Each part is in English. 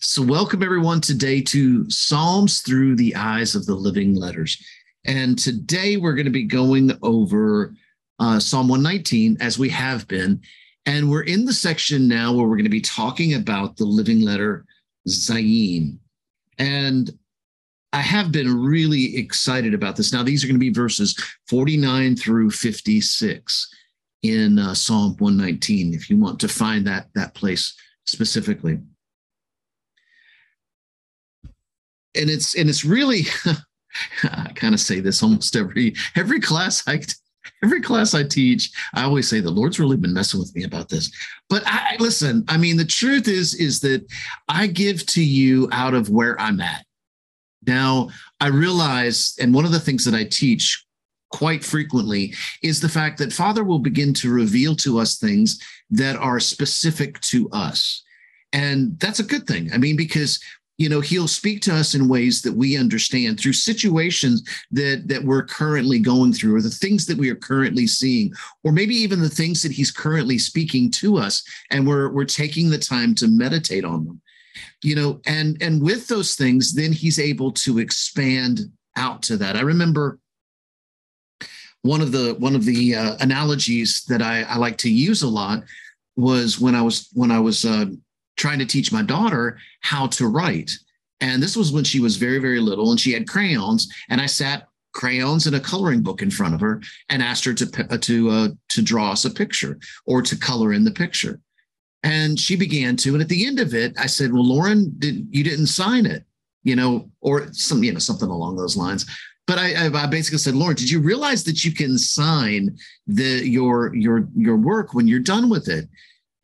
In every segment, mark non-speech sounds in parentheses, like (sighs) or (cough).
So, welcome everyone today to Psalms Through the Eyes of the Living Letters. And today we're going to be going over uh, Psalm 119 as we have been. And we're in the section now where we're going to be talking about the living letter Zayin. And I have been really excited about this. Now, these are going to be verses 49 through 56 in uh, Psalm 119, if you want to find that, that place specifically. And it's and it's really (laughs) I kind of say this almost every every class I every class I teach, I always say the Lord's really been messing with me about this. But I listen, I mean, the truth is, is that I give to you out of where I'm at. Now, I realize, and one of the things that I teach quite frequently is the fact that Father will begin to reveal to us things that are specific to us. And that's a good thing. I mean, because you know he'll speak to us in ways that we understand through situations that that we're currently going through or the things that we are currently seeing or maybe even the things that he's currently speaking to us and we're we're taking the time to meditate on them you know and and with those things then he's able to expand out to that. I remember one of the one of the uh, analogies that I, I like to use a lot was when I was when I was uh, trying to teach my daughter how to write. And this was when she was very, very little and she had crayons. And I sat crayons and a coloring book in front of her and asked her to, uh, to, uh, to draw us a picture or to color in the picture. And she began to. And at the end of it, I said, Well, Lauren, did, you didn't sign it, you know, or some, you know, something along those lines. But I, I basically said, Lauren, did you realize that you can sign the your your your work when you're done with it?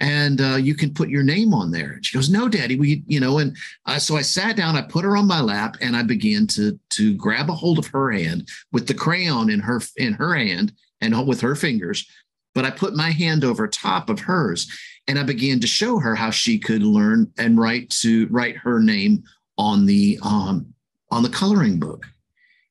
And uh, you can put your name on there. And she goes, "No, Daddy, we, you know." And uh, so I sat down, I put her on my lap, and I began to to grab a hold of her hand with the crayon in her in her hand and with her fingers. But I put my hand over top of hers, and I began to show her how she could learn and write to write her name on the um, on the coloring book.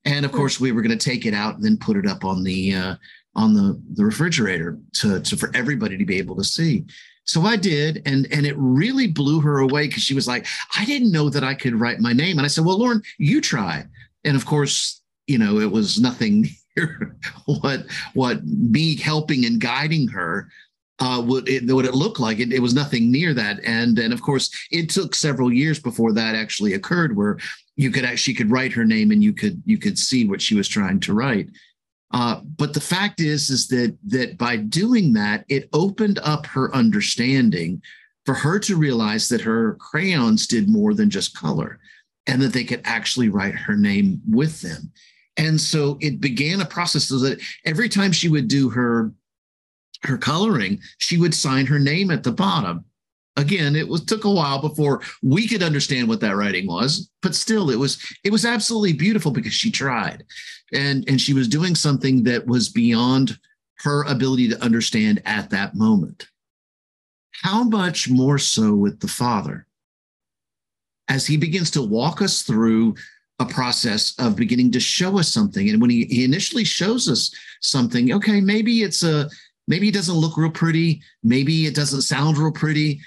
And of hmm. course, we were going to take it out and then put it up on the uh, on the the refrigerator to, to for everybody to be able to see. So I did, and and it really blew her away because she was like, I didn't know that I could write my name. And I said, Well, Lauren, you try. And of course, you know, it was nothing (laughs) near what what me helping and guiding her uh, would it would it look like? It, it was nothing near that. And and of course, it took several years before that actually occurred, where you could actually could write her name and you could you could see what she was trying to write. Uh, but the fact is, is that that by doing that, it opened up her understanding for her to realize that her crayons did more than just color, and that they could actually write her name with them. And so it began a process so that every time she would do her her coloring, she would sign her name at the bottom again it was took a while before we could understand what that writing was but still it was it was absolutely beautiful because she tried. And and she was doing something that was beyond her ability to understand at that moment. How much more so with the father as he begins to walk us through a process of beginning to show us something. And when he, he initially shows us something okay maybe it's a maybe it doesn't look real pretty. Maybe it doesn't sound real pretty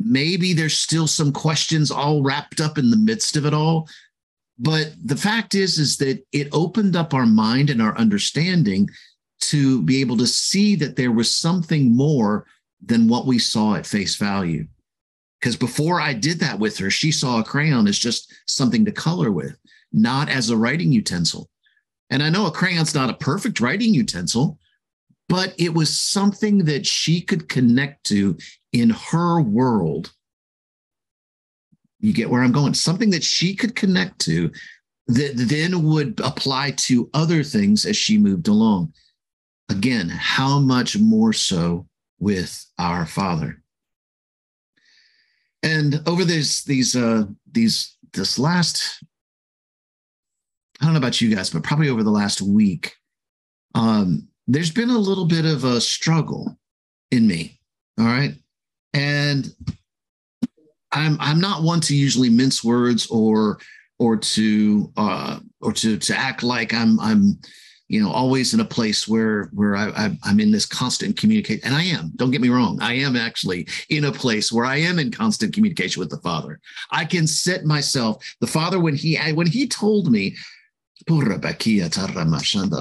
maybe there's still some questions all wrapped up in the midst of it all. But the fact is is that it opened up our mind and our understanding to be able to see that there was something more than what we saw at face value. Because before i did that with her she saw a crayon as just something to color with not as a writing utensil. And i know a crayon's not a perfect writing utensil but it was something that she could connect to in her world. You get where I'm going? Something that she could connect to that then would apply to other things as she moved along. Again, how much more so with our Father? And over these these uh these this last I don't know about you guys, but probably over the last week, um, there's been a little bit of a struggle in me. All right. And I'm I'm not one to usually mince words or or to uh or to to act like I'm I'm you know, always in a place where where I, I, am in this constant communication, and I am. Don't get me wrong, I am actually in a place where I am in constant communication with the Father. I can set myself. The Father, when he when he told me,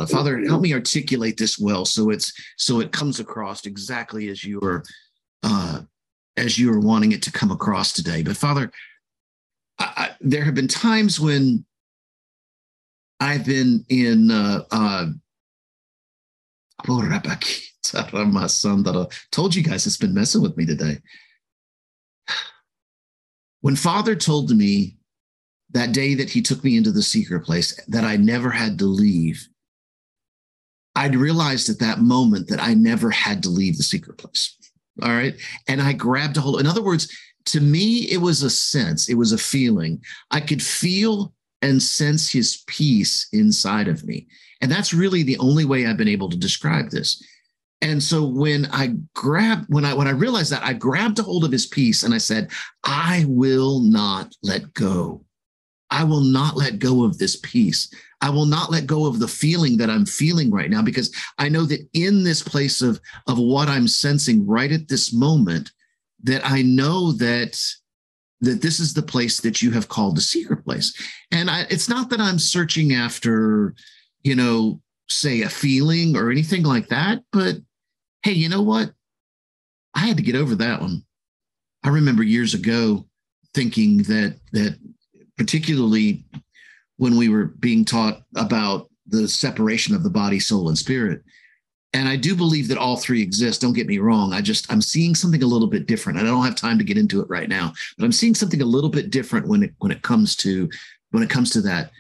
Father, help me articulate this well, so it's so it comes across exactly as you are uh, as you are wanting it to come across today. But Father, I, I, there have been times when I've been in uh, uh, (sighs) told you guys it's been messing with me today. (sighs) When Father told me that day that he took me into the secret place that I never had to leave, I'd realized at that moment that I never had to leave the secret place. All right. And I grabbed a hold. In other words, to me, it was a sense, it was a feeling. I could feel and sense his peace inside of me. And that's really the only way I've been able to describe this. And so when I grabbed, when I when I realized that, I grabbed a hold of his peace and I said, I will not let go. I will not let go of this peace. I will not let go of the feeling that I'm feeling right now because I know that in this place of, of what I'm sensing right at this moment, that I know that that this is the place that you have called the secret place. And I, it's not that I'm searching after, you know, say a feeling or anything like that, but hey, you know what? I had to get over that one. I remember years ago thinking that that particularly when we were being taught about the separation of the body, soul, and spirit, and I do believe that all three exist. Don't get me wrong. I just I'm seeing something a little bit different. And I don't have time to get into it right now, but I'm seeing something a little bit different when it when it comes to when it comes to that.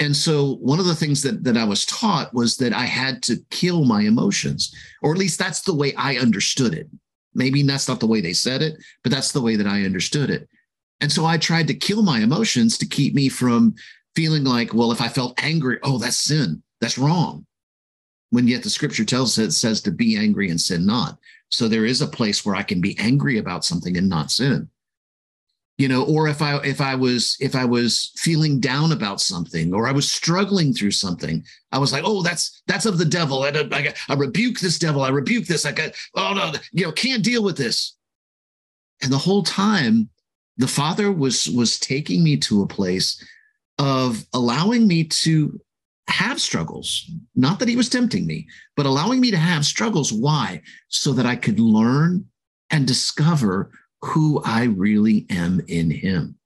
And so one of the things that that I was taught was that I had to kill my emotions, or at least that's the way I understood it. Maybe that's not the way they said it, but that's the way that I understood it. And so I tried to kill my emotions to keep me from feeling like, well, if I felt angry, oh, that's sin. That's wrong when yet the scripture tells us it says to be angry and sin not. So there is a place where I can be angry about something and not sin. You know, or if I if I was if I was feeling down about something or I was struggling through something, I was like, oh, that's that's of the devil. I, I, I rebuke this devil. I rebuke this. I got oh no, you know, can't deal with this. And the whole time, the Father was was taking me to a place of allowing me to have struggles. Not that he was tempting me, but allowing me to have struggles. Why? So that I could learn and discover who I really am in him.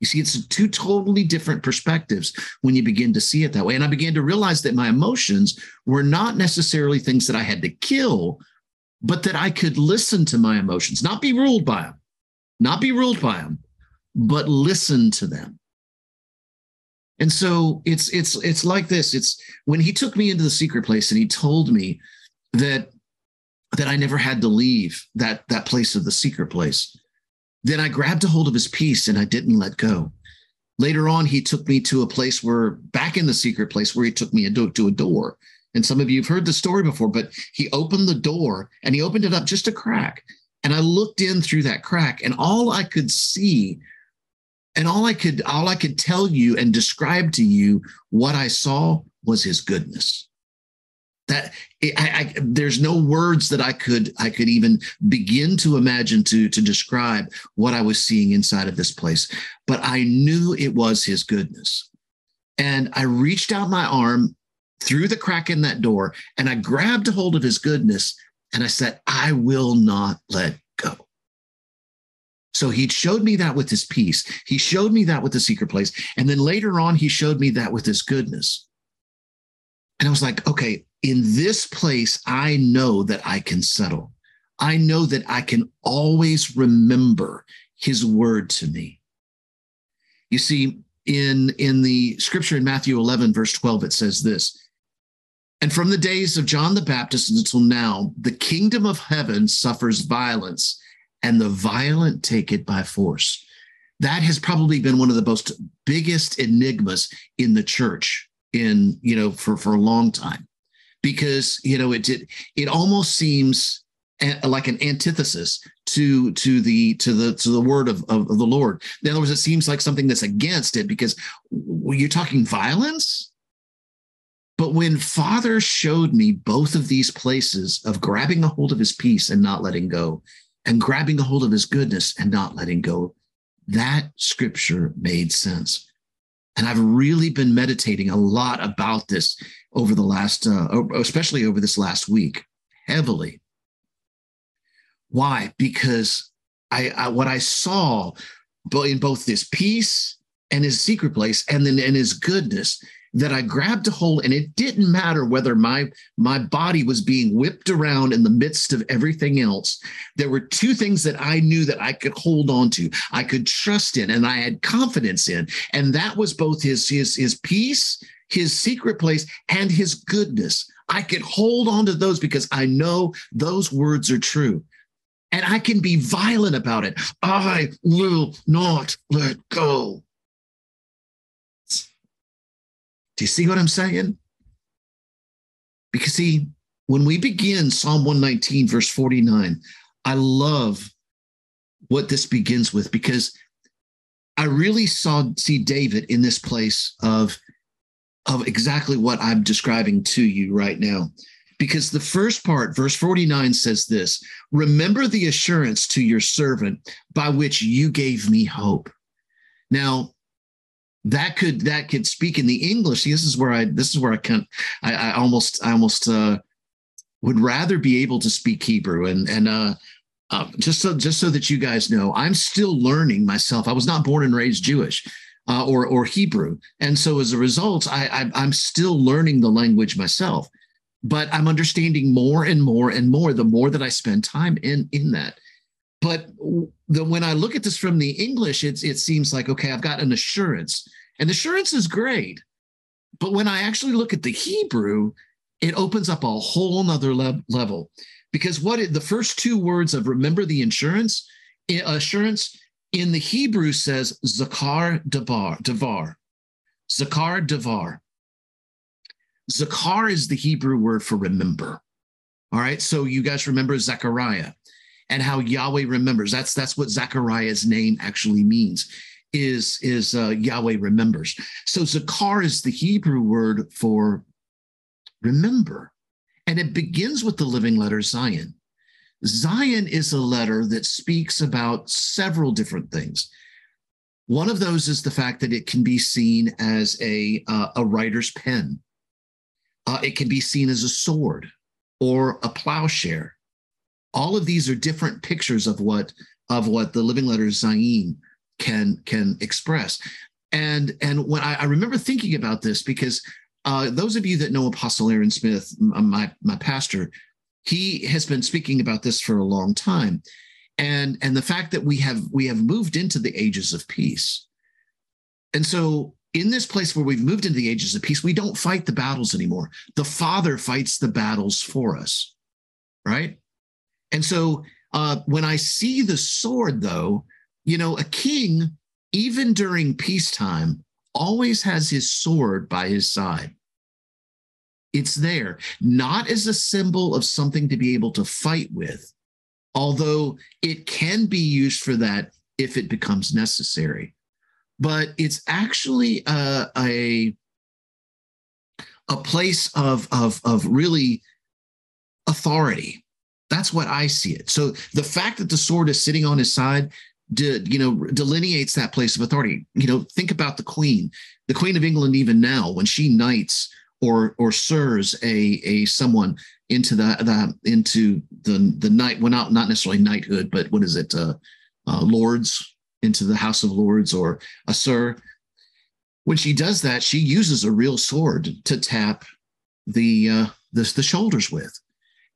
You see, it's two totally different perspectives when you begin to see it that way. And I began to realize that my emotions were not necessarily things that I had to kill, but that I could listen to my emotions, not be ruled by them, not be ruled by them, but listen to them and so it's it's it's like this. It's when he took me into the secret place and he told me that that I never had to leave that that place of the secret place. Then I grabbed a hold of his peace and I didn't let go. Later on, he took me to a place where back in the secret place where he took me to a door. And some of you have heard the story before, but he opened the door and he opened it up just a crack. And I looked in through that crack, and all I could see and all i could all i could tell you and describe to you what i saw was his goodness. That I, I, there's no words that i could i could even begin to imagine to to describe what i was seeing inside of this place. But i knew it was his goodness. And i reached out my arm through the crack in that door and i grabbed a hold of his goodness and i said i will not let so he showed me that with his peace. He showed me that with the secret place. And then later on, he showed me that with his goodness. And I was like, okay, in this place, I know that I can settle. I know that I can always remember his word to me. You see, in, in the scripture in Matthew 11, verse 12, it says this And from the days of John the Baptist until now, the kingdom of heaven suffers violence and the violent take it by force. That has probably been one of the most biggest enigmas in the church in, you know, for, for a long time. Because, you know, it it, it almost seems like an antithesis to to the to the to the word of, of, of the Lord. In other words, it seems like something that's against it because you're talking violence But when Father showed me both of these places of grabbing a hold of his peace and not letting go, and grabbing a hold of his goodness and not letting go, that scripture made sense. And I've really been meditating a lot about this over the last, uh, especially over this last week, heavily. Why? Because I, I what I saw in both this peace and his secret place, and then and his goodness, that I grabbed a hold, and it didn't matter whether my my body was being whipped around in the midst of everything else. There were two things that I knew that I could hold on to, I could trust in, and I had confidence in, and that was both his his his peace, his secret place, and his goodness. I could hold on to those because I know those words are true. And I can be violent about it. I will not let go. Do you see what I'm saying? Because, see, when we begin Psalm 119, verse 49, I love what this begins with because I really saw see David in this place of of exactly what I'm describing to you right now. Because the first part, verse 49 says this Remember the assurance to your servant by which you gave me hope. Now, that could that could speak in the English. This is where I this is where I can I, I almost I almost uh, would rather be able to speak Hebrew and and uh, uh, just so just so that you guys know, I'm still learning myself. I was not born and raised Jewish uh, or or Hebrew, and so as a result, I, I I'm still learning the language myself. But I'm understanding more and more and more the more that I spend time in in that. But the, when I look at this from the English, it's, it seems like, okay, I've got an assurance. And assurance is great. But when I actually look at the Hebrew, it opens up a whole nother le- level. Because what it, the first two words of remember the insurance, assurance in the Hebrew says Zakar Devar, Devar. Zakar Devar. Zakar is the Hebrew word for remember. All right. So you guys remember Zechariah and how Yahweh remembers. That's that's what Zechariah's name actually means. Is is uh, Yahweh remembers. So Zakar is the Hebrew word for remember, and it begins with the living letter Zayin. Zayin is a letter that speaks about several different things. One of those is the fact that it can be seen as a uh, a writer's pen. Uh, it can be seen as a sword or a plowshare all of these are different pictures of what of what the living letter Zayin can can express. And and when I, I remember thinking about this because uh, those of you that know Apostle Aaron Smith, my my pastor, he has been speaking about this for a long time, and and the fact that we have we have moved into the ages of peace, and so in this place where we've moved into the ages of peace, we don't fight the battles anymore. The Father fights the battles for us, right? And so uh, when I see the sword, though, you know, a king, even during peacetime, always has his sword by his side. It's there, not as a symbol of something to be able to fight with, although it can be used for that if it becomes necessary. But it's actually a, a, a place of, of, of really authority that's what I see it. So the fact that the sword is sitting on his side, de, you know, delineates that place of authority. You know, think about the Queen, the Queen of England, even now, when she knights or or sirs a a someone into the the into the the knight, well, not not necessarily knighthood, but what is it, uh, uh, lords into the House of Lords or a sir. When she does that, she uses a real sword to tap the uh, the, the shoulders with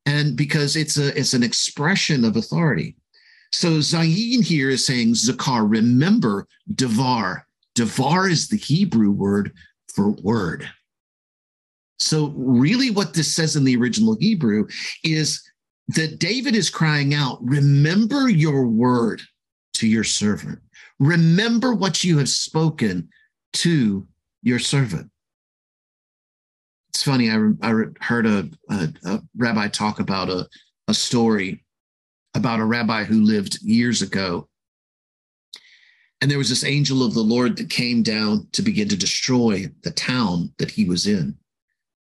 and because it's a it's an expression of authority. So Zayin here is saying Zakar, remember Devar. Devar is the Hebrew word for word. So really what this says in the original Hebrew is that David is crying out, remember your word to your servant. Remember what you have spoken to your servant it's funny. I, I heard a, a, a rabbi talk about a, a story about a rabbi who lived years ago. And there was this angel of the Lord that came down to begin to destroy the town that he was in.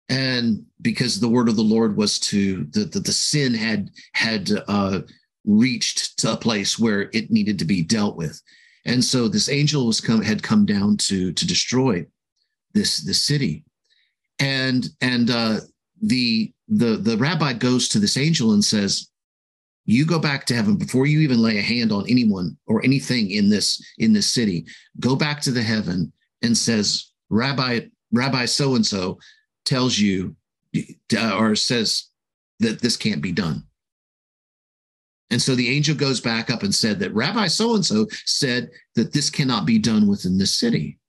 and because the word of the Lord was to the the, the sin had had uh, reached to a place where it needed to be dealt with, and so this angel was come had come down to to destroy this this city, and and uh, the the the rabbi goes to this angel and says, "You go back to heaven before you even lay a hand on anyone or anything in this in this city. Go back to the heaven and says, Rabbi Rabbi so and so." tells you uh, or says that this can't be done. And so the angel goes back up and said that Rabbi so and so said that this cannot be done within the city.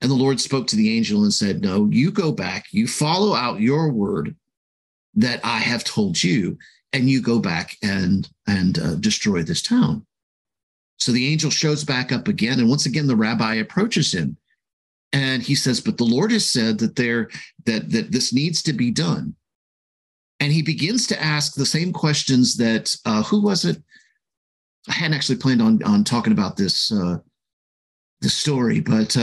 And the Lord spoke to the angel and said, No, you go back, you follow out your word that I have told you, and you go back and, and uh, destroy this town. So the angel shows back up again. And once again, the rabbi approaches him and he says but the lord has said that there that that this needs to be done and he begins to ask the same questions that uh, who was it i hadn't actually planned on on talking about this uh the story but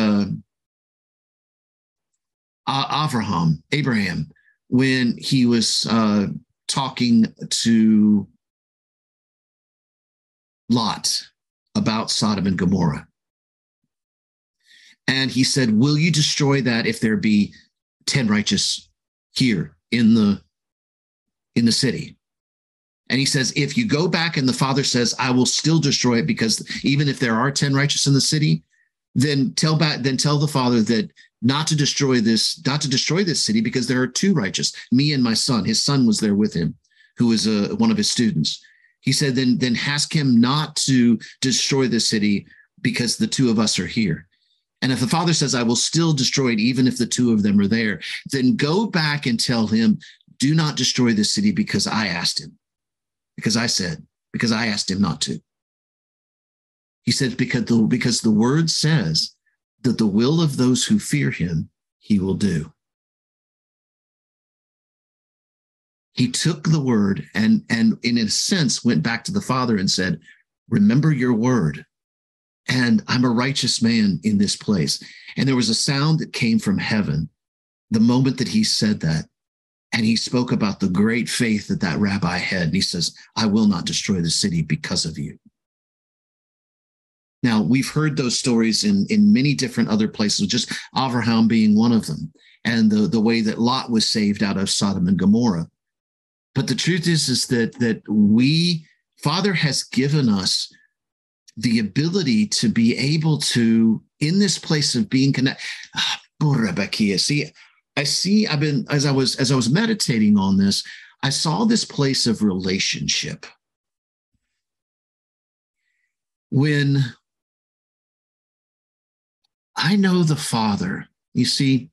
uh abraham abraham when he was uh talking to lot about sodom and gomorrah and he said, Will you destroy that if there be 10 righteous here in the in the city? And he says, if you go back and the father says, I will still destroy it because even if there are 10 righteous in the city, then tell back, then tell the father that not to destroy this, not to destroy this city because there are two righteous, me and my son. His son was there with him, who was a, one of his students. He said, then, then ask him not to destroy the city because the two of us are here. And if the father says, I will still destroy it, even if the two of them are there, then go back and tell him, do not destroy the city because I asked him, because I said, because I asked him not to. He said, because the, because the word says that the will of those who fear him, he will do. He took the word and, and in a sense went back to the father and said, remember your word and I'm a righteous man in this place. And there was a sound that came from heaven the moment that he said that. And he spoke about the great faith that that rabbi had. And he says, I will not destroy the city because of you. Now, we've heard those stories in, in many different other places, just Avraham being one of them, and the, the way that Lot was saved out of Sodom and Gomorrah. But the truth is, is that, that we, Father has given us the ability to be able to, in this place of being connected. Ah, see, I see, I've been, as I was, as I was meditating on this, I saw this place of relationship. When I know the Father, you see,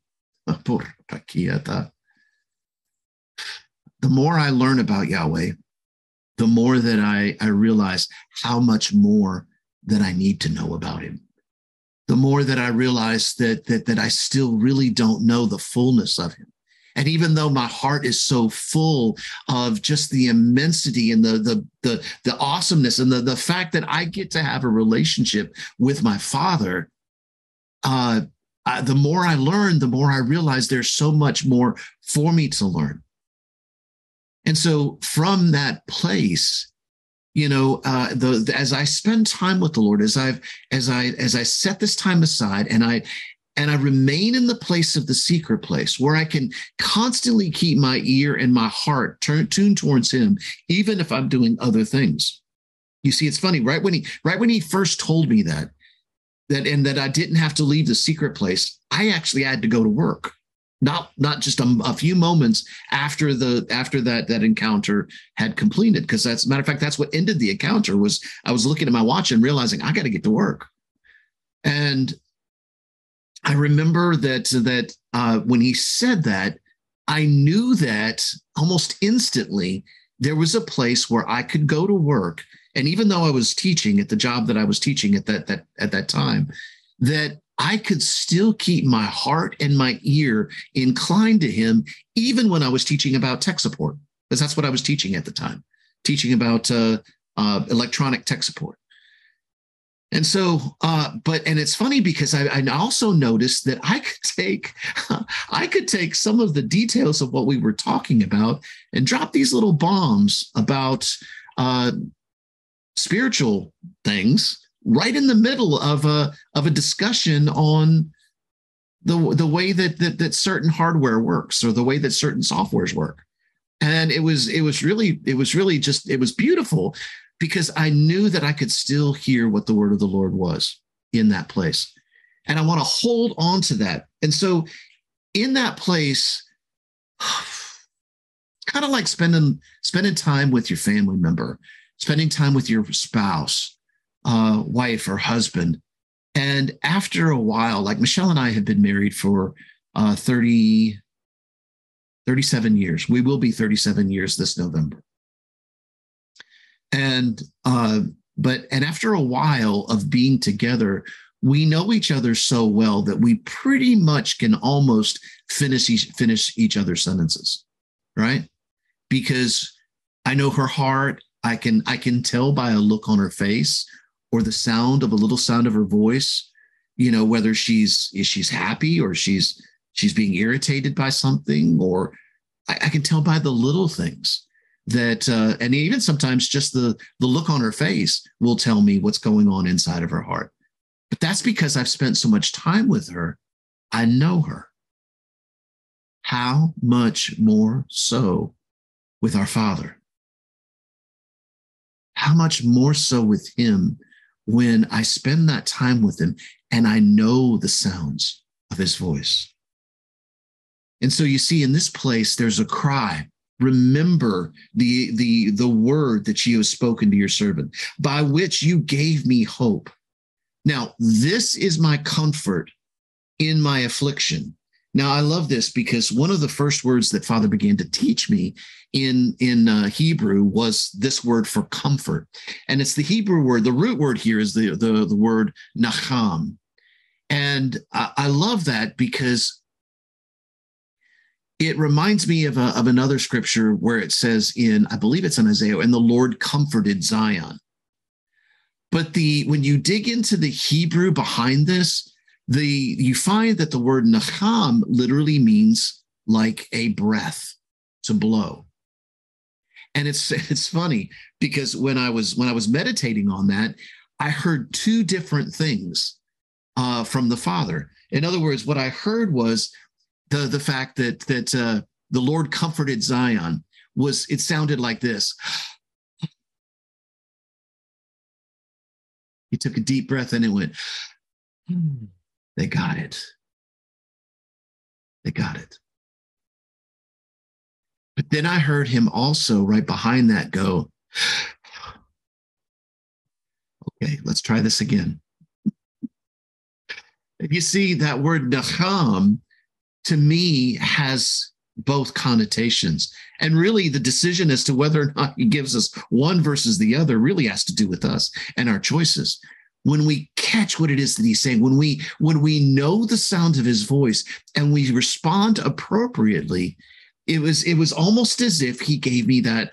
(laughs) the more I learn about Yahweh, the more that I, I realize how much more that I need to know about him. The more that I realize that, that, that I still really don't know the fullness of him. And even though my heart is so full of just the immensity and the the the, the awesomeness and the, the fact that I get to have a relationship with my father, uh, the more I learn, the more I realize there's so much more for me to learn. And so from that place, you know uh, the, the, as i spend time with the lord as i've as i as i set this time aside and i and i remain in the place of the secret place where i can constantly keep my ear and my heart turn, tuned towards him even if i'm doing other things you see it's funny right when he right when he first told me that that and that i didn't have to leave the secret place. I actually had to go to work. Not not just a, a, few moments after the after that that encounter had completed because that's matter of fact that's what ended the encounter was i was looking at my watch and realizing i got to get to work. And i remember that that uh, when he said that i knew that almost instantly there was a place where i could go to work and even though i was teaching at the job that i was teaching at that that at that time that I could still keep my heart and my ear inclined to him, even when I was teaching about tech support, because that's what I was teaching at the time, teaching about uh, uh, electronic tech support. And so, uh, but and it's funny because I, I also noticed that I could take, (laughs) I could take some of the details of what we were talking about and drop these little bombs about uh, spiritual things right in the middle of a of a discussion on the the way that that, that certain hardware works or the way that certain softwares work and it was it was really it was really just it was beautiful because I knew that I could still hear what the word of the Lord was in that place. And I want to hold on to that. And so in that place, (sighs) kind of like spending spending time with your family member, spending time with your spouse, uh, wife or husband. And after a while, like Michelle and I have been married for uh, 30, 37 years. We will be 37 years this November and uh, but and after a while of being together we know each other so well that we pretty much can almost finish each, finish each other's sentences right because i know her heart i can i can tell by a look on her face or the sound of a little sound of her voice you know whether she's is she's happy or she's she's being irritated by something or I, I can tell by the little things that uh, and even sometimes just the the look on her face will tell me what's going on inside of her heart. But that's because i've spent so much time with her. I know her. How much more so with our father how much more so with him when i spend that time with him and i know the sounds of his voice. And so you see in this place there's a cry. Remember the the the word that you have spoken to your servant by which you gave me hope. Now this is my comfort in my affliction now i love this because one of the first words that father began to teach me in in uh, hebrew was this word for comfort. And it's the hebrew word the root word here is the the, the word nacham. And I, I love that because it reminds me of, a, of another scripture where it says in i believe it's in isaiah and the lord comforted zion. But the when you dig into the hebrew behind this the you find that the word nacham literally means like a breath to blow. And it's (laughs) it's funny because when i was when i was meditating on that i heard two different things uh, from the father. In other words what i heard was the the fact that that uh, the Lord comforted Zion was it sounded like this. (sighs) He took a deep breath and it went, (sighs) hmm, they got it. They got it. But then I heard him also right behind that go, okay, let's try this again. you see that word nacham to me has both connotations. And really, the decision as to whether or not he gives us one versus the other really has to do with us and our choices. When we catch what it is that he's saying, when we when we know the sound of his voice and we respond appropriately, it was it was almost as if he gave me that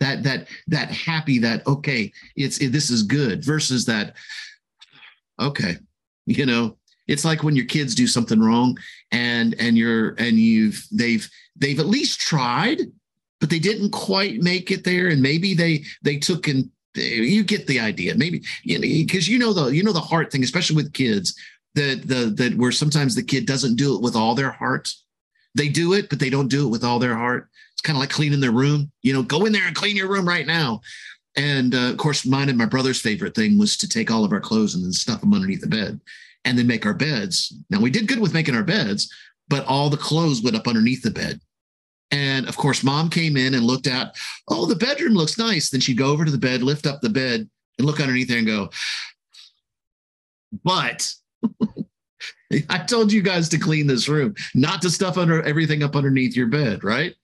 that that that happy that okay, it's it, this is good versus that okay, you know, it's like when your kids do something wrong and and you're and you've they've they've at least tried but they didn't quite make it there. And maybe they they took and you get the idea. Maybe you know because you know the you know the heart thing especially with kids that the that where sometimes the kid doesn't do it with all their heart. They do it but they don't do it with all their heart. It's kind of like cleaning their room. You know go in there and clean your room right now. And uh, of course mine and my brother's favorite thing was to take all of our clothes and then stuff them underneath the bed and then make our beds. Now we did good with making our beds, but all the clothes went up underneath the bed. And of course, mom came in and looked at, oh, the bedroom looks nice. Then she'd go over to the bed, lift up the bed, and look underneath there and go, but (laughs) I told you guys to clean this room, not to stuff under everything up underneath your bed, right?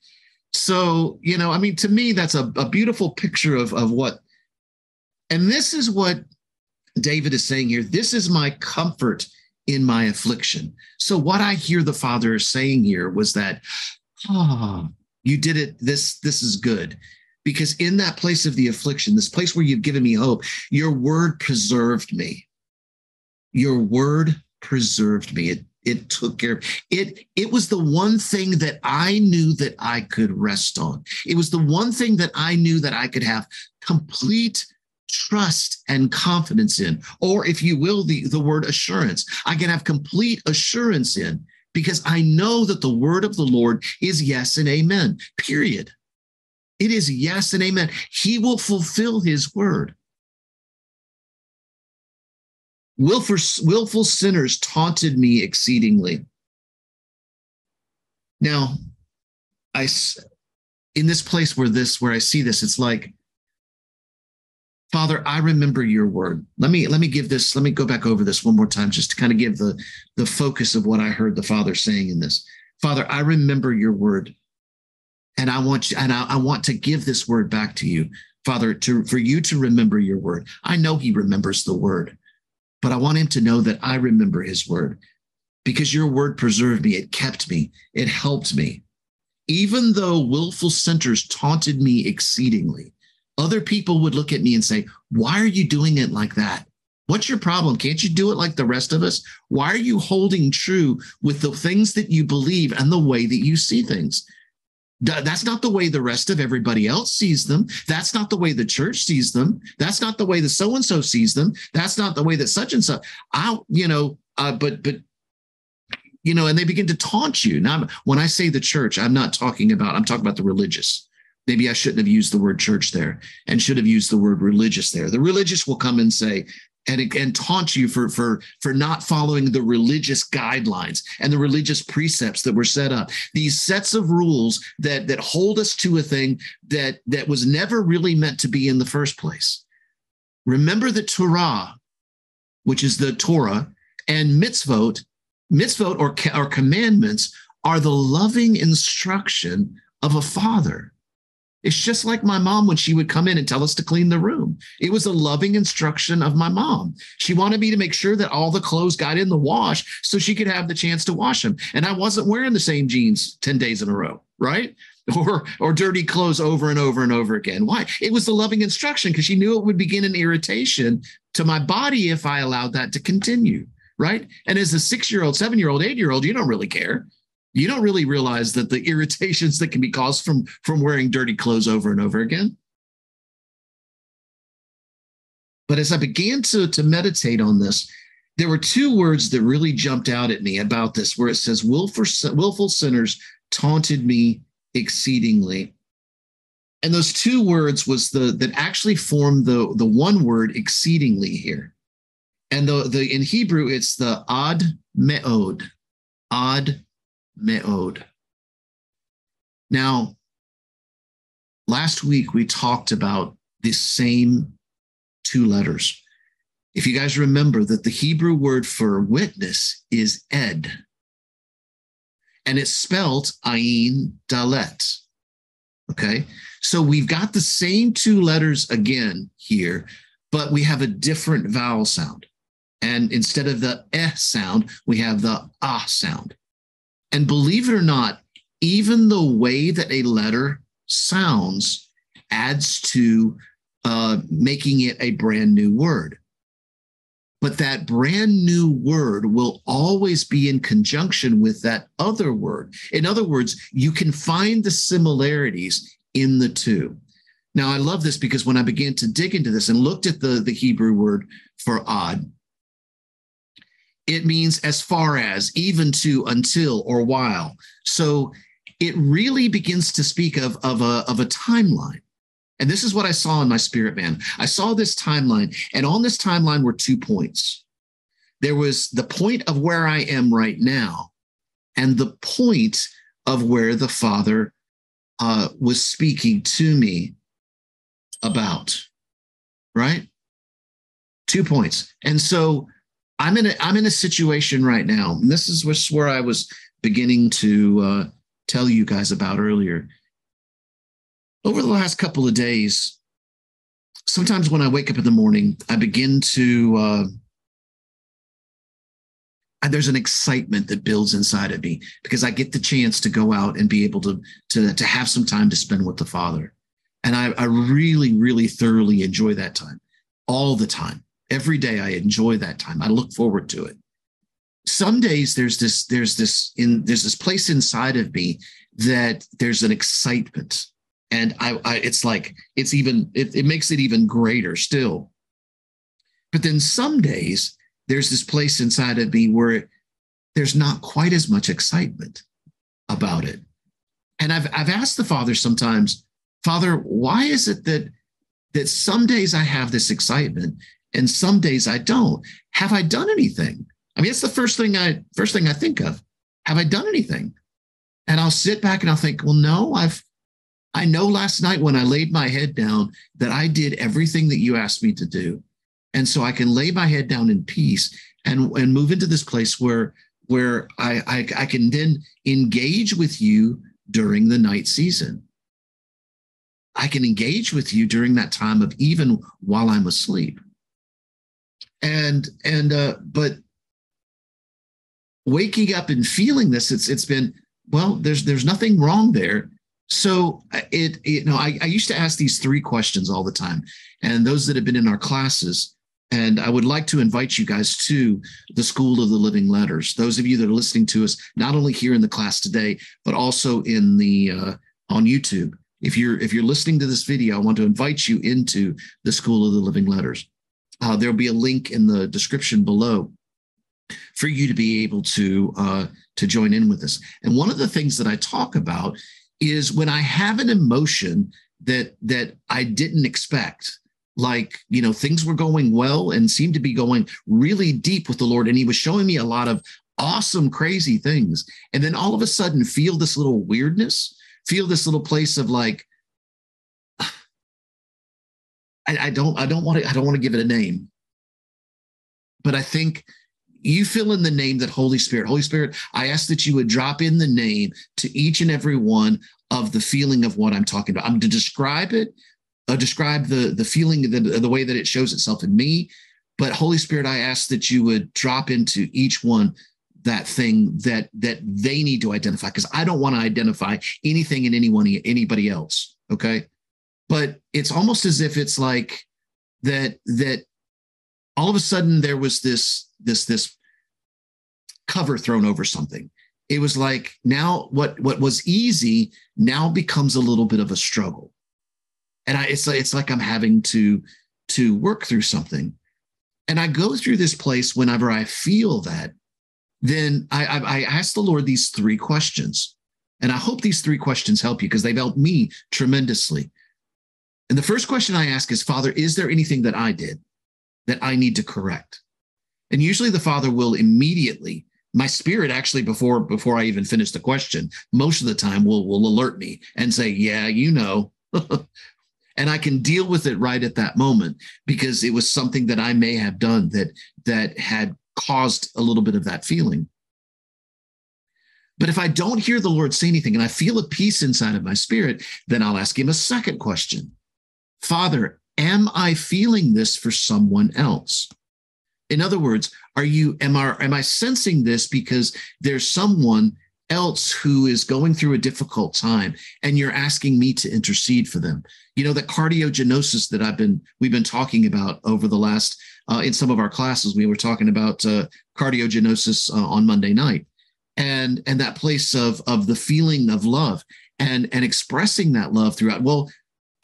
So, you know, I mean, to me, that's a, a beautiful picture of, of what, and this is what David is saying here, this is my comfort in my affliction. So what I hear the Father saying here was that, oh, you did it. This this is good. because in that place of the affliction, this place where you've given me hope, your word preserved me. Your word preserved me. It it took care of it. It was the one thing that I knew that I could rest on. It was the one thing that I knew that I could have complete trust and confidence in, or if you will, the, the word assurance. I can have complete assurance in because I know that the word of the Lord is yes and amen, period. It is yes and amen. He will fulfill his word. Willful, willful sinners taunted me exceedingly. Now, I in this place where this where I see this, it's like, Father, I remember your word. Let me let me give this. Let me go back over this one more time, just to kind of give the the focus of what I heard the Father saying in this. Father, I remember your word, and I want you, and I, I want to give this word back to you, Father, to for you to remember your word. I know He remembers the word but I want him to know that I remember his word because your word preserved me. It kept me. It helped me. Even though willful sinners taunted me exceedingly, other people would look at me and say, Why are you doing it like that? What's your problem? Can't you do it like the rest of us? Why are you holding true with the things that you believe and the way that you see things? That's not the way the rest of everybody else sees them. That's not the way the church sees them. That's not the way the so and so sees them. That's not the way that such and such. I, you know, uh, but but you know, and they begin to taunt you. Now, when I say the church, I'm not talking about. I'm talking about the religious. Maybe I shouldn't have used the word church there, and should have used the word religious there. The religious will come and say, and, and taunt you for, for, for not following the religious guidelines and the religious precepts that were set up. These sets of rules that, that hold us to a thing that, that was never really meant to be in the first place. Remember the Torah, which is the Torah, and mitzvot, mitzvot or, or commandments are the loving instruction of a father. It's just like my mom when she would come in and tell us to clean the room. It was a loving instruction of my mom. She wanted me to make sure that all the clothes got in the wash so she could have the chance to wash them. And I wasn't wearing the same jeans 10 days in a row, right? (laughs) Or, or dirty clothes over and over and over again. Why? It was the loving instruction because she knew it would begin an irritation to my body if I allowed that to continue right? And as a six year old, seven year old, eight year old, you don't really care you don't really realize that the irritations that can be caused from from wearing dirty clothes over and over again. But as i began to to meditate on this there were two words that really jumped out at me about this where it says willful, willful sinners taunted me exceedingly. And those two words was the that actually formed the the one word exceedingly here. And the the in hebrew it's the ad meod ad me'od. Now, last week we talked about the same two letters. If you guys remember that the Hebrew word for witness is ed, and it's spelled ayin dalet. Okay, so we've got the same two letters again here, but we have a different vowel sound. And instead of the eh sound, we have the ah sound. And believe it or not, even the way that a letter sounds adds to uh, making it a brand new word. But that brand new word will always be in conjunction with that other word. In other words, you can find the similarities in the two. Now, I love this because when I began to dig into this and looked at the, the Hebrew word for ad, it means as far as, even to, until, or while. So it really begins to speak of, of, a, of a timeline. And this is what I saw in my spirit man. I saw this timeline, and on this timeline were two points. There was the point of where I am right now, and the point of where the Father uh, was speaking to me about, right? Two points. And so I'm in a I'm in a situation right now. And this is where I was beginning to uh, tell you guys about earlier. Over the last couple of days, sometimes when I wake up in the morning, I begin to uh, there's an excitement that builds inside of me because I get the chance to go out and be able to to to have some time to spend with the Father. And I, I really, really thoroughly enjoy that time all the time. Every day I enjoy that time. I look forward to it. Some days there's this, there's this in there's this place inside of me that there's an excitement. And I, I it's like it's even it, it makes it even greater still. But then some days there's this place inside of me where there's not quite as much excitement about it. And I've I've asked the Father sometimes, Father, why is it that that some days I have this excitement and some days I don't? Have I done anything? I mean, it's the first thing I first thing I think of. Have I done anything? And I'll sit back and I'll think, well, no, I've I know last night when I laid my head down that I did everything that you asked me to do. And so I can lay my head down in peace and, and move into this place where where I, I, I can then engage with you during the night season. I can engage with you during that time of even while I'm asleep. And and uh, but waking up and feeling this, it's it's been well. There's there's nothing wrong there. So uh, it you know I, I used to ask these three questions all the time, and those that have been in our classes. And I would like to invite you guys to the School of the Living Letters. Those of you that are listening to us, not only here in the class today, but also in the uh, on YouTube if you're if you're listening to this video, I want to invite you into the School of the Living Letters. Uh, there'll be a link in the description below for you to be able to uh, to join in with us. And one of the things that I talk about is when I have an emotion that that I didn't expect, like you know things were going well and seemed to be going really deep with the Lord, and He was showing me a lot of awesome, crazy things, and then all of a sudden feel this little weirdness feel this little place of like, I don't, I don't want to, I don't want to give it a name, but I think you fill in the name that Holy Spirit. Holy Spirit, I ask that you would drop in the name to each and every one of the feeling of what I'm talking about. I'm to describe it, uh, describe the the feeling, the, the way that it shows itself in me. But Holy Spirit, I ask that you would drop into each one that thing that that they need to identify because I don't want to identify anything in anyone anybody else. Okay. But it's almost as if it's like that that all of a sudden there was this this this cover thrown over something. It was like now what what was easy now becomes a little bit of a struggle. And I it's like it's like I'm having to to work through something. And I go through this place whenever I feel that then I, I, I asked the Lord these three questions. And I hope these three questions help you because they've helped me tremendously. And the first question I ask is, Father, is there anything that I did that I need to correct? And usually the Father will immediately, my spirit actually before before I even finish the question, most of the time will will alert me and say, Yeah, you know. (laughs) and I can deal with it right at that moment because it was something that I may have done that that had caused a little bit of that feeling. But if I don't hear the Lord say anything and I feel a peace inside of my spirit, then I'll ask him a second question Father, am I feeling this for someone else? In other words, are you am I am I sensing this because there's someone else who is going through a difficult time and you're asking me to intercede for them? You know, that cardiogenosis that I've been we've been talking about over the last uh, in some of our classes. We were talking about uh, cardiogenosis uh, on Monday night, and and that place of of the feeling of love and and expressing that love throughout. Well,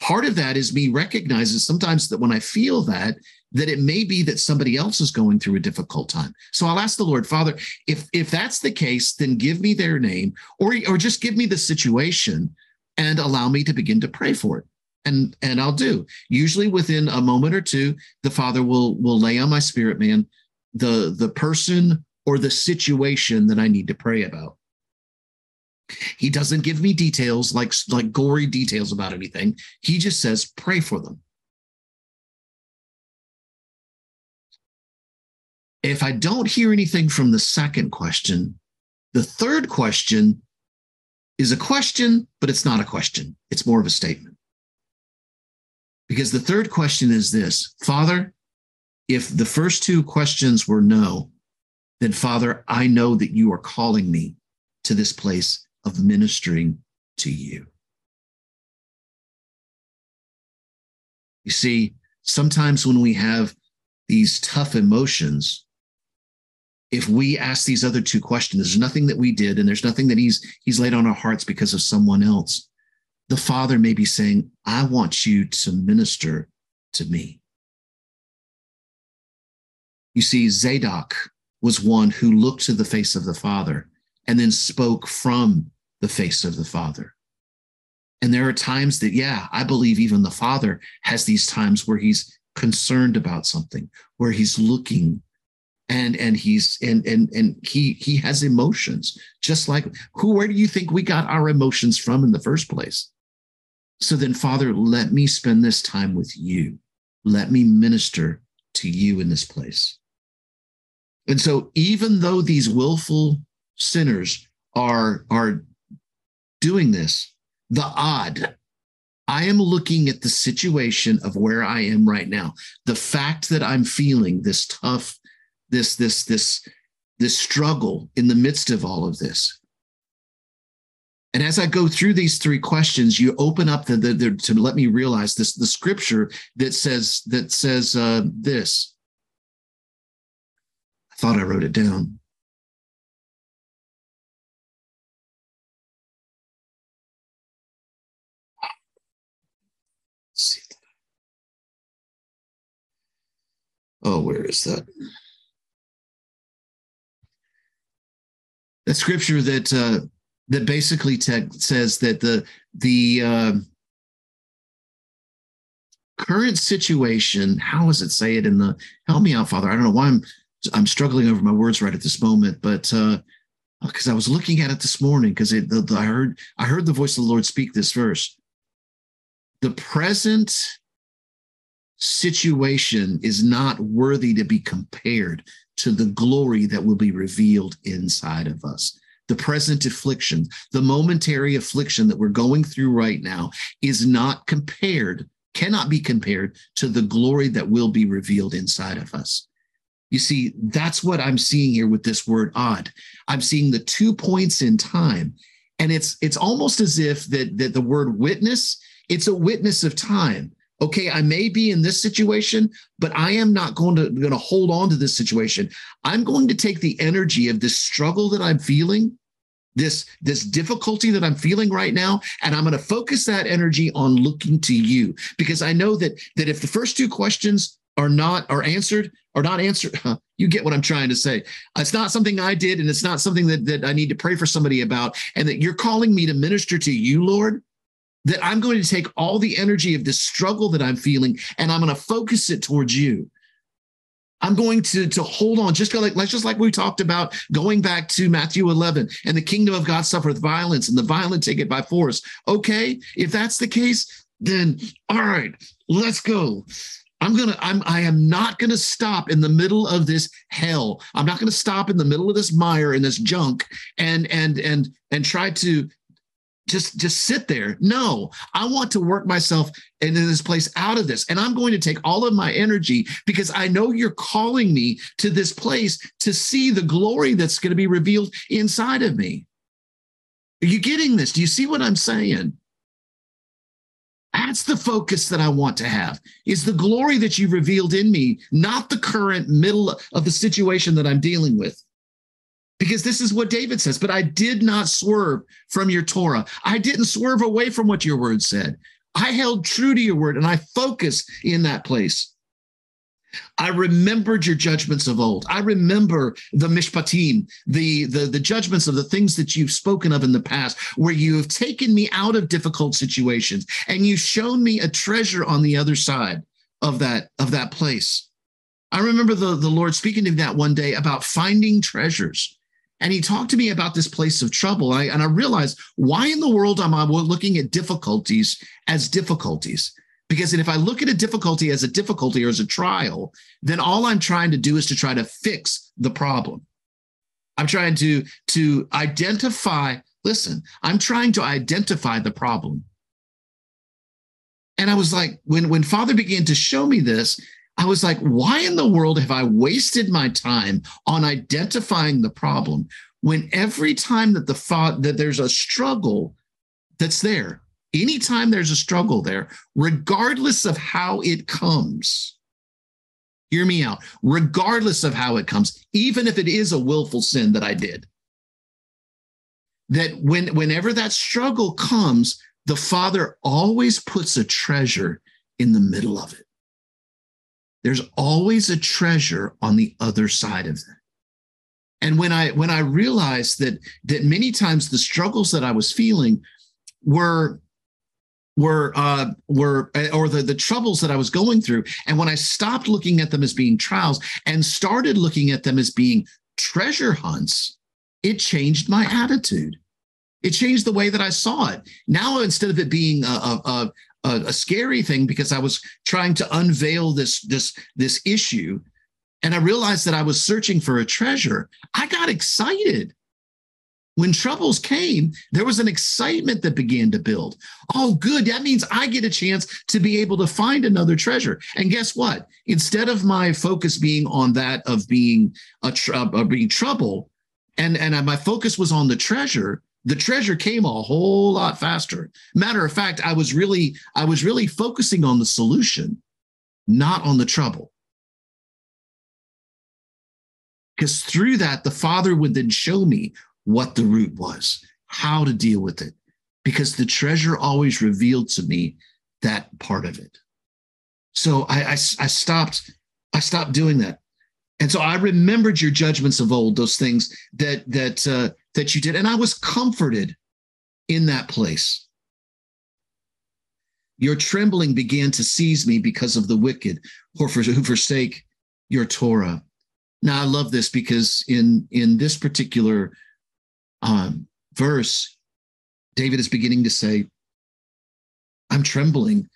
part of that is me recognizing sometimes that when I feel that that it may be that somebody else is going through a difficult time. So I'll ask the Lord, Father, if if that's the case, then give me their name or or just give me the situation and allow me to begin to pray for it and and I'll do. Usually within a moment or two, the Father will will lay on my spirit man the the person or the situation that I need to pray about. He doesn't give me details like like gory details about anything. He just says pray for them. If I don't hear anything from the second question, the third question is a question, but it's not a question. It's more of a statement. Because the third question is this Father, if the first two questions were no, then Father, I know that you are calling me to this place of ministering to you. You see, sometimes when we have these tough emotions, if we ask these other two questions, there's nothing that we did, and there's nothing that he's he's laid on our hearts because of someone else. The Father may be saying, I want you to minister to me. You see, Zadok was one who looked to the face of the Father and then spoke from the face of the Father. And there are times that, yeah, I believe even the Father has these times where he's concerned about something, where he's looking and and he's and and and he he has emotions just like who where do you think we got our emotions from in the first place? So then father let me spend this time with you. Let me minister to you in this place. And so even though these willful sinners are are doing this. The ad. I am looking at the situation of where I am right now. The fact that I'm feeling this tough this this this this struggle in the midst of all of this. And as i go through these three questions you open up the, the, the to let me realize this the scripture that says that says uh, this. I thought i wrote it down Oh, where is that? a scripture that uh, that basically te- says that the the uh, current situation. How does it say it in the? Help me out, Father. I don't know why I'm I'm struggling over my words right at this moment, but because uh, I was looking at it this morning because I heard I heard the voice of the Lord speak this verse. The present situation is not worthy to be compared to the glory that will be revealed inside of us. The present affliction, the momentary affliction that we're going through right now is not compared, cannot be compared to the glory that will be revealed inside of us. You see, that's what I'm seeing here with this word ad. I'm seeing the two points in time. And it's it's almost as if that, that the word witness, it's a witness of time okay i may be in this situation but i am not going to going to hold on to this situation. I'm going to take the energy of this struggle that i'm feeling this this difficulty that i'm feeling right now and i'm going to focus that energy on looking to you. Because i know that that if the first two questions are not are answered or not answered (laughs) you get what i'm trying to say. It's not something i did and it's not something that, that i need to pray for somebody about and that you're calling me to minister to you lord that I'm going to take all the energy of this struggle that I'm feeling and I'm going to focus it towards you. I'm going to, to hold on, just like let's just like we talked about going back to Matthew 11 and the kingdom of God suffereth violence and the violent take it by force. Okay, if that's the case, then all right, let's go. I'm gonna, I'm, I am not gonna stop in the middle of this hell. I'm not gonna stop in the middle of this mire and this junk and and and and try to just just sit there. No i want to work myself into this place out of this. And i'm going to take all of my energy because i know you're calling me to this place to see the glory that's going to be revealed inside of me. Are you getting this? Do you see what i'm saying? That's the focus that I want to have is the glory that you revealed in me, not the current middle of the situation that I'm dealing with. Because this is what David says, but I did not swerve from your Torah. I didn't swerve away from what your word said. I held true to your word and I focused in that place. I remembered your judgments of old. I remember the mishpatim, the, the, the judgments of the things that you've spoken of in the past, where you have taken me out of difficult situations and you've shown me a treasure on the other side of that, of that place. I remember the, the Lord speaking to me that one day about finding treasures and he talked to me about this place of trouble. I, and I realized why in the world am I looking at difficulties as difficulties? Because if I look at a difficulty as a difficulty or as a trial, then all I'm trying to do is to try to fix the problem. I'm trying to, to identify, listen, I'm trying to identify the problem. And I was like, when, when Father began to show me this, I was like, why in the world have I wasted my time on identifying the problem when every time that the thought that there's a struggle that's there, Anytime there's a struggle there, regardless of how it comes, hear me out, regardless of how it comes, even if it is a willful sin that I did, that when whenever that struggle comes, the Father always puts a treasure in the middle of it. There's always a treasure on the other side of that. And when I when I realized that that many times the struggles that I was feeling were were uh, were or the the troubles that I was going through, and when I stopped looking at them as being trials and started looking at them as being treasure hunts, it changed my attitude. It changed the way that I saw it. Now, instead of it being a, a, a, a scary thing because I was trying to unveil this this this issue, and I realized that I was searching for a treasure, I got excited. When troubles came, there was an excitement that began to build. Oh, good. That means I get a chance to be able to find another treasure. And guess what? Instead of my focus being on that of being a tr- uh, of being trouble, and and my focus was on the treasure, the treasure came a whole lot faster. Matter of fact i was really i was really focusing on the solution not on the trouble. Because through that the father would then show me what the root was how to deal with it because the treasure always revealed to me that part of it. So i i, I stopped i stopped doing that. And so I remembered your judgments of old, those things that that uh, that you did, and I was comforted in that place. Your trembling began to seize me because of the wicked who forsake your Torah. Now I love this because in in this particular um, verse, David is beginning to say, "I'm trembling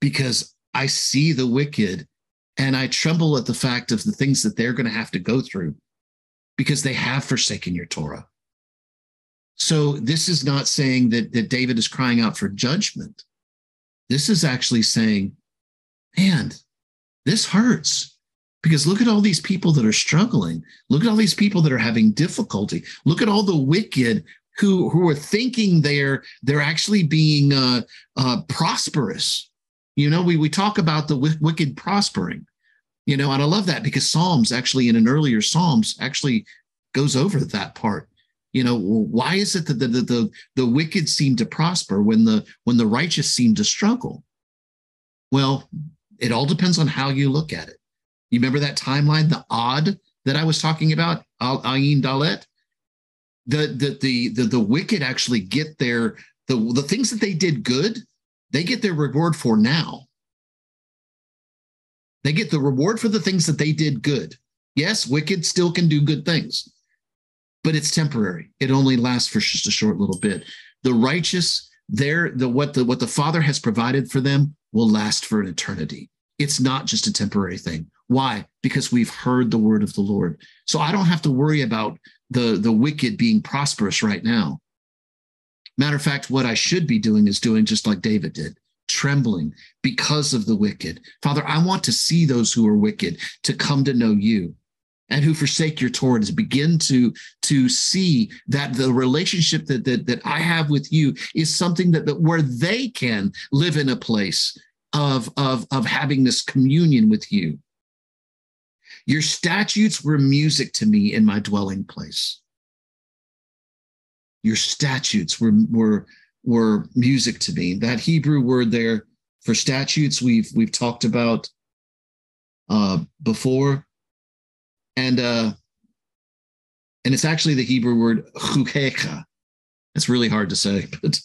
because I see the wicked." And I tremble at the fact of the things that they're going to have to go through because they have forsaken your Torah. So this is not saying that, that David is crying out for judgment. This is actually saying, man, this hurts because look at all these people that are struggling. Look at all these people that are having difficulty. Look at all the wicked who, who are thinking they're, they're actually being uh, uh, prosperous you know, we, we talk about the w- wicked prospering, you know, and I love that because Psalms actually in an earlier Psalms actually goes over that part. You know, why is it that the, the, the, the wicked seem to prosper when the when the righteous seem to struggle? Well, it all depends on how you look at it. You remember that timeline, the ad that I was talking about, Al Ayin Dalet? The, the the the the wicked actually get their the the things that they did good they get their reward for now. They get the reward for the things that they did good. Yes, wicked still can do good things, but it's temporary. It only lasts for just a short little bit. The righteous, there, the what the what the Father has provided for them will last for an eternity. It's not just a temporary thing. Why? Because we've heard the word of the Lord. So I don't have to worry about the the wicked being prosperous right now. Matter of fact, what I should be doing is doing just like David did, trembling because of the wicked. Father, I want to see those who are wicked to come to know you and who forsake your Torah to begin to, to see that the relationship that, that, that I have with you is something that, that where they can live in a place of, of, of having this communion with you. Your statutes were music to me in my dwelling place your statutes were were were music to me. That Hebrew word there for statutes we've we've talked about uh, before, and uh, and it's actually the Hebrew word chukecha. It's really hard to say, (laughs) but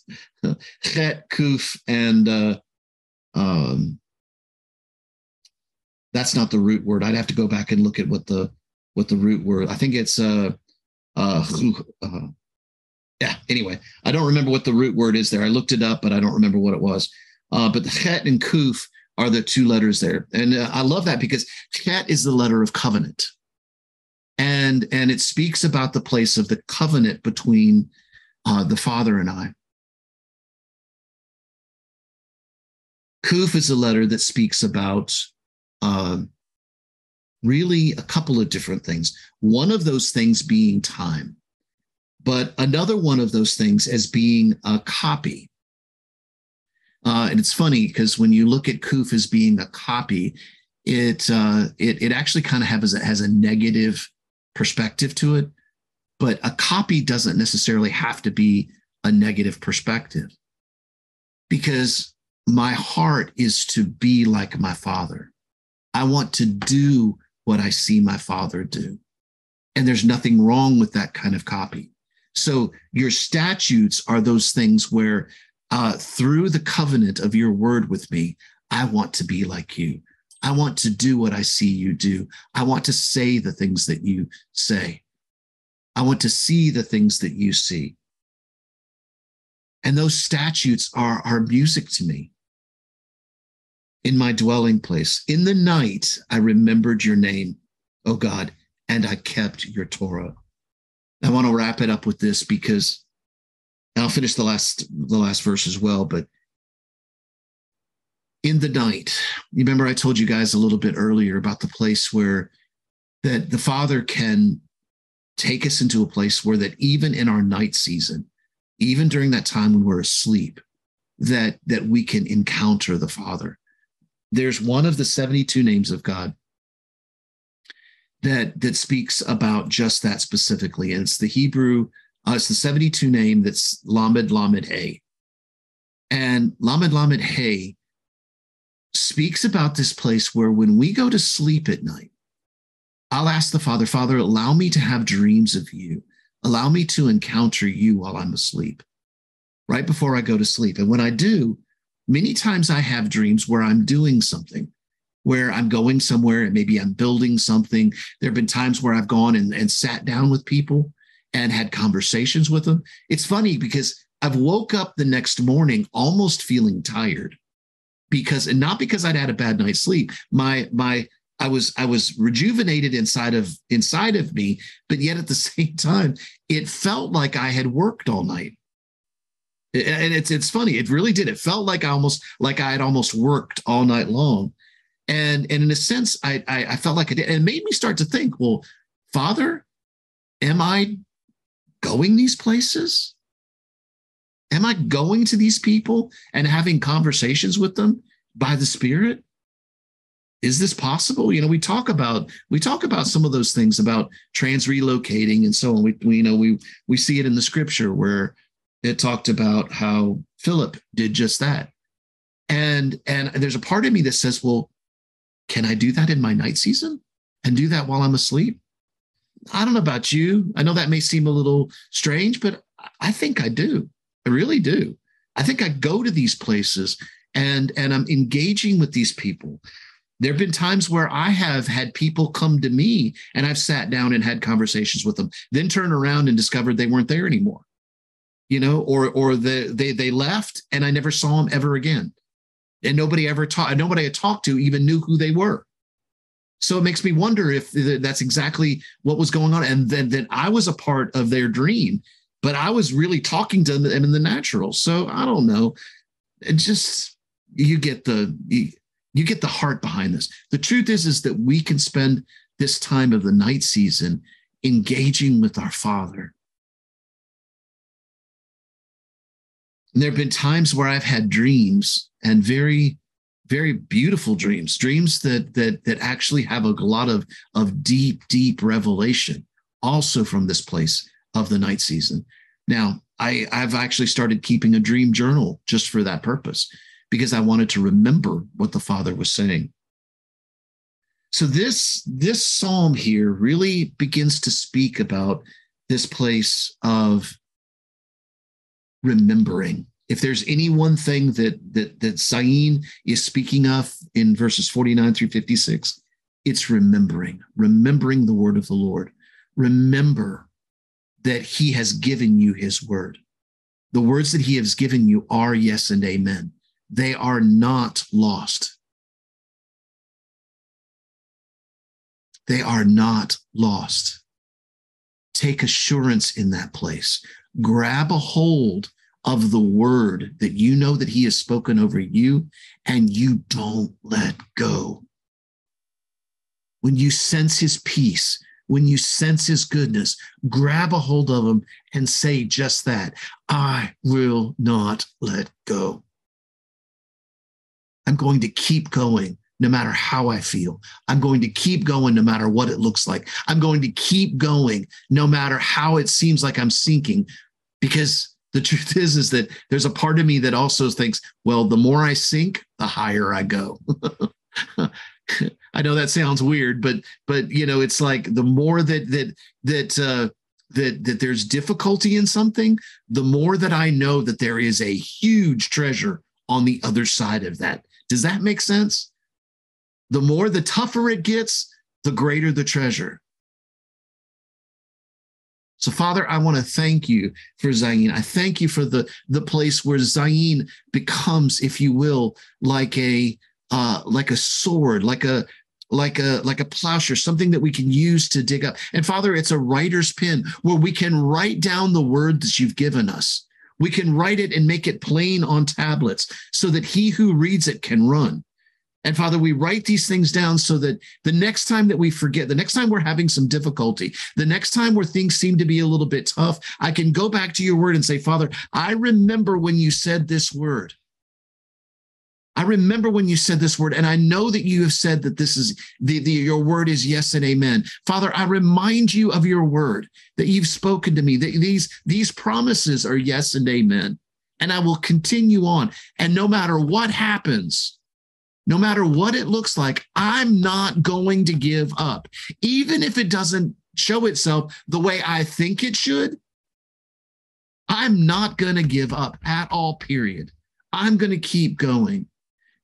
chet, kuf, and uh, um, that's not the root word. I'd have to go back and look at what the what the root word. I think it's uh, uh, uh yeah, anyway, I don't remember what the root word is there. I looked it up, but I don't remember what it was. Uh, but the chet and kuf are the two letters there. And uh, I love that because chet is the letter of covenant. And, and it speaks about the place of the covenant between uh, the Father and I. Kuf is a letter that speaks about uh, really a couple of different things. One of those things being time but another one of those things as being a copy. Uh, and it's funny because when you look at Kuf as being a copy, it uh, it it actually kind of has a, has a negative perspective to it. But a copy doesn't necessarily have to be a negative perspective, because my heart is to be like my father. I want to do what I see my father do, and there's nothing wrong with that kind of copy. So your statutes are those things where uh, through the covenant of your word with me, I want to be like you. I want to do what I see you do. I want to say the things that you say. I want to see the things that you see. And those statutes are, are music to me in my dwelling place. In the night, I remembered your name, O God, and I kept your Torah. I want to wrap it up with this because and I'll finish the last the last verse as well, but in the night, you remember I told you guys a little bit earlier about the place where that the Father can take us into a place where that even in our night season, even during that time when we're asleep, that that we can encounter the Father. There's one of the 72 names of God that that speaks about just that specifically and it's the hebrew uh, it's the 72 name that's lamed lamed hey and lamed lamed hey speaks about this place where when we go to sleep at night i'll ask the father father allow me to have dreams of you allow me to encounter you while i'm asleep right before i go to sleep and when i do many times i have dreams where i'm doing something where I'm going somewhere and maybe I'm building something. There have been times where I've gone and, and sat down with people and had conversations with them. It's funny because I've woke up the next morning almost feeling tired because and not because I'd had a bad night's sleep. My my I was I was rejuvenated inside of inside of me, but yet at the (laughs) same time, it felt like I had worked all night. And it's it's funny. It really did. It felt like I almost like I had almost worked all night long and and in a sense I, I i, felt like it, and it made me start to think well father am i going these places am i going to these people and having conversations with them by the spirit is this possible you know we talk about we talk about some of those things about trans relocating and so on we, we you know we we see it in the scripture where it talked about how philip did just that and and there's a part of me that says well can I do that in my night season and do that while I'm asleep? I don't know about you. I know that may seem a little strange, but I think I do. I really do. I think I go to these places and and I'm engaging with these people. There have been times where I have had people come to me and I've sat down and had conversations with them, then turn around and discovered they weren't there anymore. You know, or or the, they they left and I never saw them ever again and nobody ever taught nobody I talked to even knew who they were. So it makes me wonder if that's exactly what was going on. And then then I was a part of their dream, but I was really talking to them in the natural. So I don't know. It just you get the you, you get the heart behind this. The truth is is that we can spend this time of the night season engaging with our Father And there have been times where I've had dreams and very, very beautiful dreams, dreams that that that actually have a lot of of deep, deep revelation, also from this place of the night season. Now, I, I've actually started keeping a dream journal just for that purpose, because I wanted to remember what the Father was saying. So this this psalm here really begins to speak about this place of remembering. If there's any one thing that that that Zayin is speaking of in verses 49 through 56, it's remembering, remembering the word of the Lord. Remember that he has given you his word. The words that he has given you are yes and amen. They are not lost. They are not lost. Take assurance in that place grab a hold of the word that you know that he has spoken over you and you don't let go. When you sense his peace, when you sense his goodness, grab a hold of him and say just that I will not let go. I'm going to keep going no matter how I feel. I'm going to keep going no matter what it looks like. I'm going to keep going no matter how it seems like I'm sinking because the (laughs) truth is is that there's a part of me that also thinks, well, the more I sink, the higher I go. (laughs) (laughs) I know that sounds weird, but but you know, it's like the more that that that uh that that there's difficulty in something, the more that I know that there is a huge treasure on the other side of that. Does that make sense? The more the tougher it gets, the greater the treasure. So, Father, I want to thank you for Zayin. I thank you for the, the place where Zayin becomes, if you will, like a uh, like a sword, like a like a like a plowshare, something that we can use to dig up. And Father, it's a writer's pen where we can write down the word that you've given us. We can write it and make it plain on tablets so that he who reads it can run. And Father, we write these things down so that the next time that we forget, the next time we're having some difficulty, the next time where things seem to be a little bit tough, I can go back to your word and say, Father, I remember when you said this word. I remember when you said this word, and I know that you have said that this is the, the your word is yes and amen. Father, I remind you of your word that you've spoken to me, that these, these promises are yes and amen. And I will continue on. And no matter what happens, no matter what it looks like, I'm not going to give up. Even if it doesn't show itself the way I think it should, I'm not going to give up at all, period. I'm going to keep going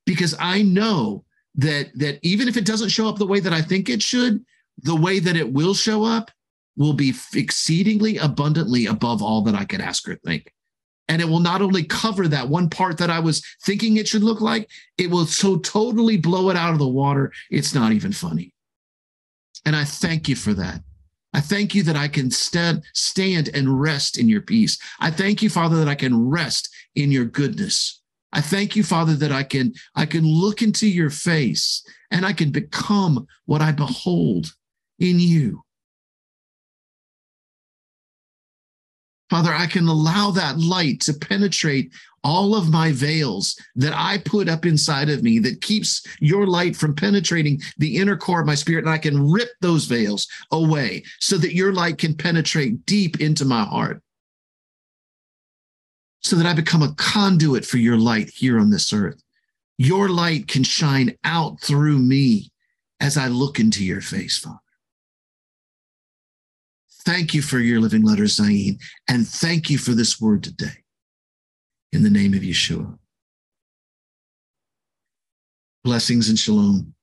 because I know that that even if it doesn't show up the way that I think it should, the way that it will show up will be exceedingly abundantly above all that I could ask or think. And it will not only cover that one part that I was thinking it should look like, it will so totally blow it out of the water. It's not even funny. And I thank you for that. I thank you that I can stand, stand and rest in your peace. I thank you, Father, that I can rest in your goodness. I thank you, Father, that I can I can look into your face and I can become what I behold in you. Father, I can allow that light to penetrate all of my veils that I put up inside of me that keeps your light from penetrating the inner core of my spirit. And I can rip those veils away so that your light can penetrate deep into my heart so that I become a conduit for your light here on this earth. Your light can shine out through me as I look into your face, Father. Thank you for your living letter, Zayin, and thank you for this word today. In the name of Yeshua. Blessings and shalom.